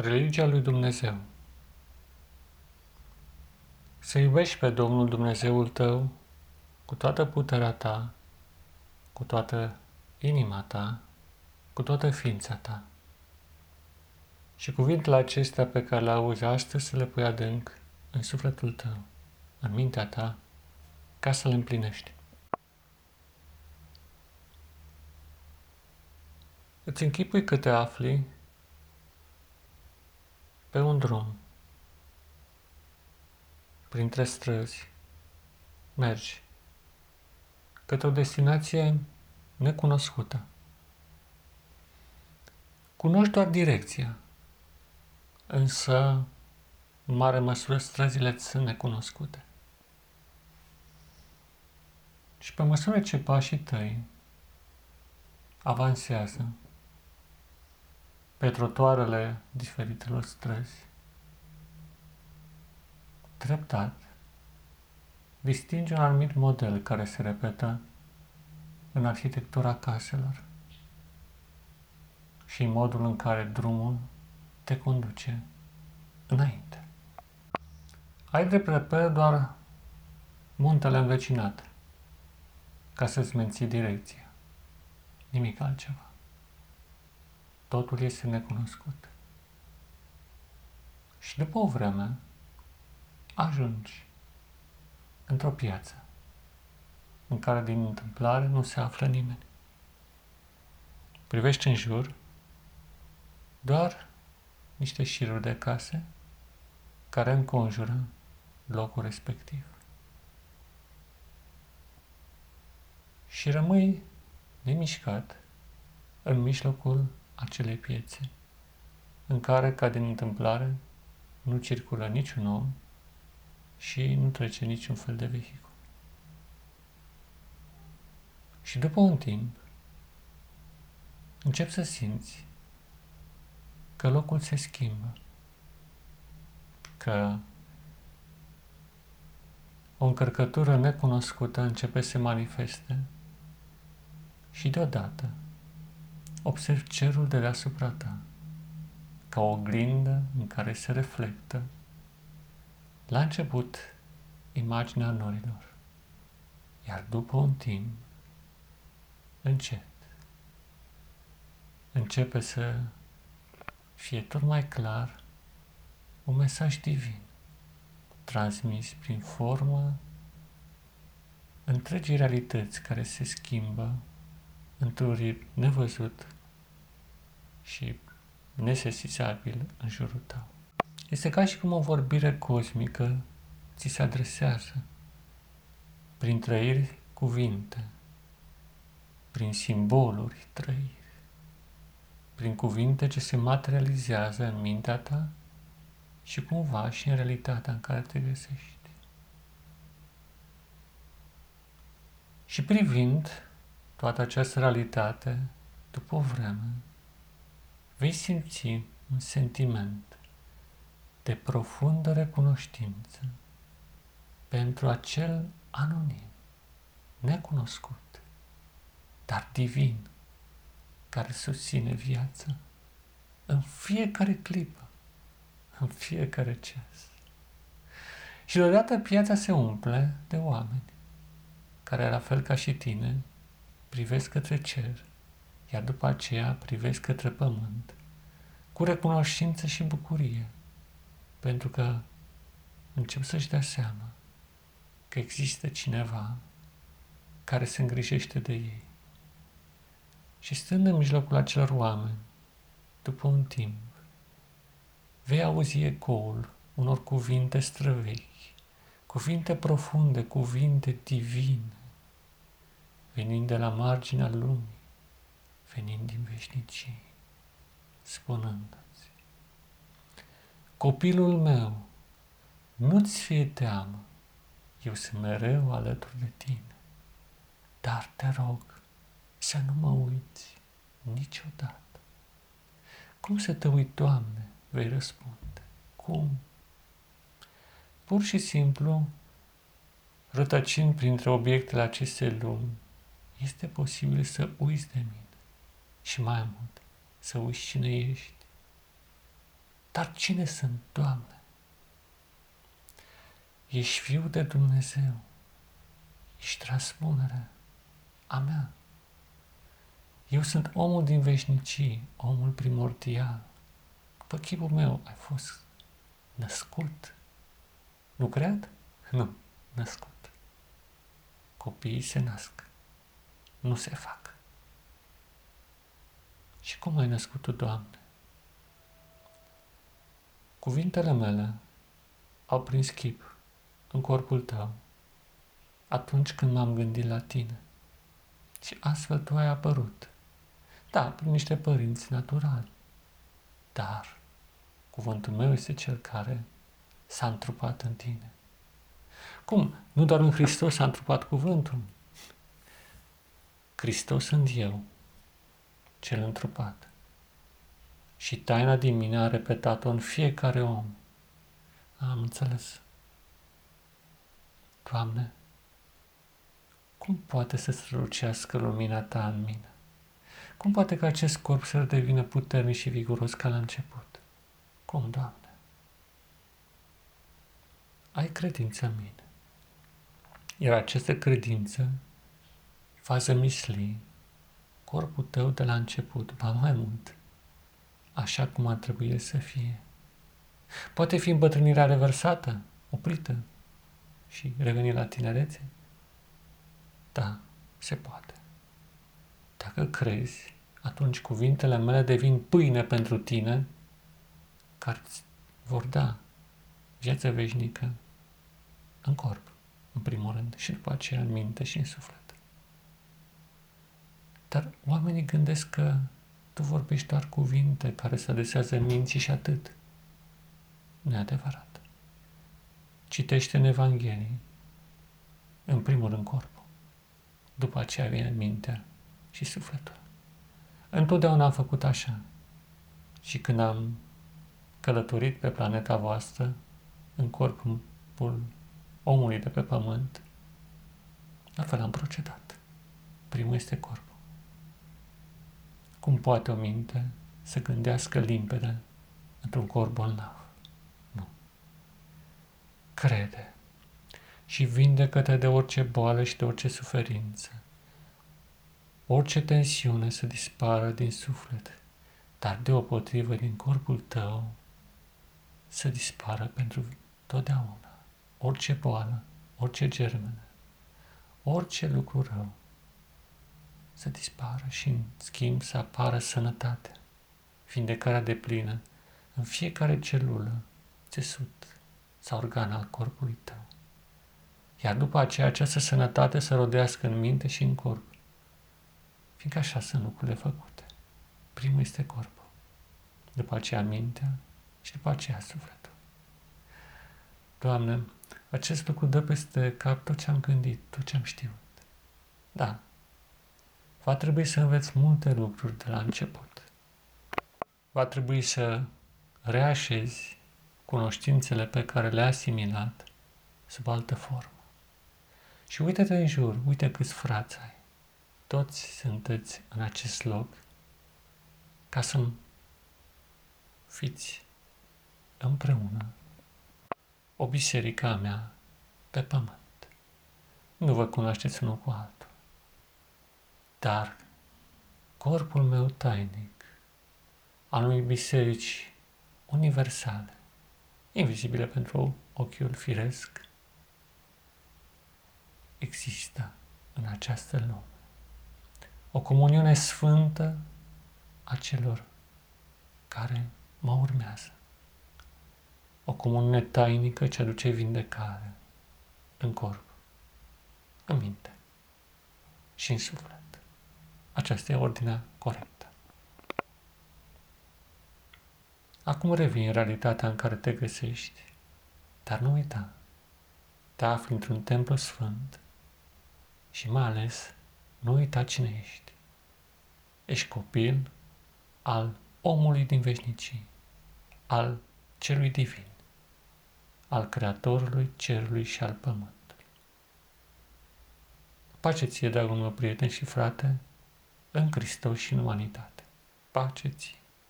Religia lui Dumnezeu Să iubești pe Domnul Dumnezeul tău cu toată puterea ta, cu toată inima ta, cu toată ființa ta. Și cuvintele acestea pe care le auzi astăzi să le pui adânc în sufletul tău, în mintea ta, ca să le împlinești. Îți închipui că te afli pe un drum, printre străzi, mergi către o destinație necunoscută. Cunoști doar direcția, însă, în mare măsură, străzile sunt necunoscute. Și pe măsură ce pașii tăi avansează, pe trotuarele diferitelor străzi. Treptat, distinge un anumit model care se repetă în arhitectura caselor și în modul în care drumul te conduce înainte. Ai drept reper doar muntele învecinat ca să-ți menții direcția. Nimic altceva totul este necunoscut. Și după o vreme, ajungi într-o piață în care din întâmplare nu se află nimeni. Privești în jur, doar niște șiruri de case care înconjură locul respectiv. Și rămâi nemișcat în mijlocul acelei piețe, în care, ca din întâmplare, nu circulă niciun om și nu trece niciun fel de vehicul. Și după un timp, încep să simți că locul se schimbă, că o încărcătură necunoscută începe să se manifeste și deodată Observ cerul de deasupra ta, ca o oglindă în care se reflectă, la început, imaginea norilor, iar după un timp, încet, începe să fie tot mai clar un mesaj divin, transmis prin formă întregii realități care se schimbă într-un ritm nevăzut și nesesizabil în jurul tău. Este ca și cum o vorbire cosmică ți se adresează prin trăiri cuvinte, prin simboluri trăiri, prin cuvinte ce se materializează în mintea ta și cumva și în realitatea în care te găsești. Și privind toată această realitate, după o vreme, vei simți un sentiment de profundă recunoștință pentru acel anonim, necunoscut, dar divin, care susține viața în fiecare clipă, în fiecare ceas. Și deodată piața se umple de oameni care, la fel ca și tine, privesc către cer, iar după aceea privesc către pământ, cu recunoștință și bucurie, pentru că încep să-și dea seama că există cineva care se îngrijește de ei. Și stând în mijlocul acelor oameni, după un timp, vei auzi ecoul unor cuvinte străvechi, cuvinte profunde, cuvinte divine, venind de la marginea lumii, venind din veșnicii, spunându-ți, Copilul meu, nu-ți fie teamă, eu sunt mereu alături de tine, dar te rog să nu mă uiți niciodată. Cum să te uit, Doamne, vei răspunde. Cum? Pur și simplu, rătăcind printre obiectele acestei lumi, este posibil să uiți de mine și mai mult, să uiți cine ești. Dar cine sunt, Doamne? Ești Fiul de Dumnezeu. Ești transpunerea a mea. Eu sunt omul din veșnicii, omul primordial. După chipul meu ai fost născut. Nu cred? Nu, născut. Copiii se nasc, nu se fac. Și cum ai născut tu, Doamne? Cuvintele mele au prins chip în corpul tău atunci când m-am gândit la tine. Și astfel tu ai apărut. Da, prin niște părinți naturali. Dar cuvântul meu este cel care s-a întrupat în tine. Cum? Nu doar în Hristos s-a întrupat cuvântul. Hristos sunt eu, cel întrupat. Și taina din mine a repetat-o în fiecare om. Am înțeles. Doamne, cum poate să strălucească lumina Ta în mine? Cum poate ca acest corp să devină puternic și viguros ca la început? Cum, Doamne? Ai credință în mine. Iar această credință fază misli corpul tău de la început, ba mai mult, așa cum ar trebui să fie. Poate fi îmbătrânirea reversată, oprită și reveni la tinerețe? Da, se poate. Dacă crezi, atunci cuvintele mele devin pâine pentru tine, care îți vor da viață veșnică în corp, în primul rând, și după aceea în minte și în suflet. Dar oamenii gândesc că tu vorbești doar cuvinte care se adesează în minții și atât. Nu e adevărat. Citește în Evanghelie, în primul rând corpul, după aceea vine mintea și sufletul. Întotdeauna am făcut așa. Și când am călătorit pe planeta voastră, în corpul omului de pe pământ, la fel am procedat. Primul este corpul. Cum poate o minte să gândească limpede într-un corp bolnav? Nu. Crede și vindecă-te de orice boală și de orice suferință. Orice tensiune să dispară din suflet, dar deopotrivă din corpul tău să dispară pentru totdeauna. Orice boală, orice germene, orice lucru rău să dispară și în schimb să apară sănătatea, vindecarea de plină în fiecare celulă, țesut sau organ al corpului tău. Iar după aceea această sănătate să rodească în minte și în corp, fiindcă așa sunt lucrurile făcute. Primul este corpul, după aceea mintea și după aceea sufletul. Doamne, acest lucru dă peste cap tot ce am gândit, tot ce am știut. Da, va trebui să înveți multe lucruri de la început. Va trebui să reașezi cunoștințele pe care le-ai asimilat sub altă formă. Și uite-te în jur, uite câți frați ai. Toți sunteți în acest loc ca să fiți împreună o biserică a mea pe pământ. Nu vă cunoașteți unul cu altul. Dar corpul meu tainic al unui biserici universale, invizibile pentru ochiul firesc, există în această lume. O comuniune sfântă a celor care mă urmează. O comuniune tainică ce aduce vindecare în corp, în minte și în suflet. Aceasta e ordinea corectă. Acum revin în realitatea în care te găsești, dar nu uita, te afli într-un templu sfânt și mai ales nu uita cine ești. Ești copil al omului din veșnicii, al celui divin, al Creatorului cerului și al pământului. Pace ție, dragul meu prieten și frate, în Hristos și în umanitate. Pace ție!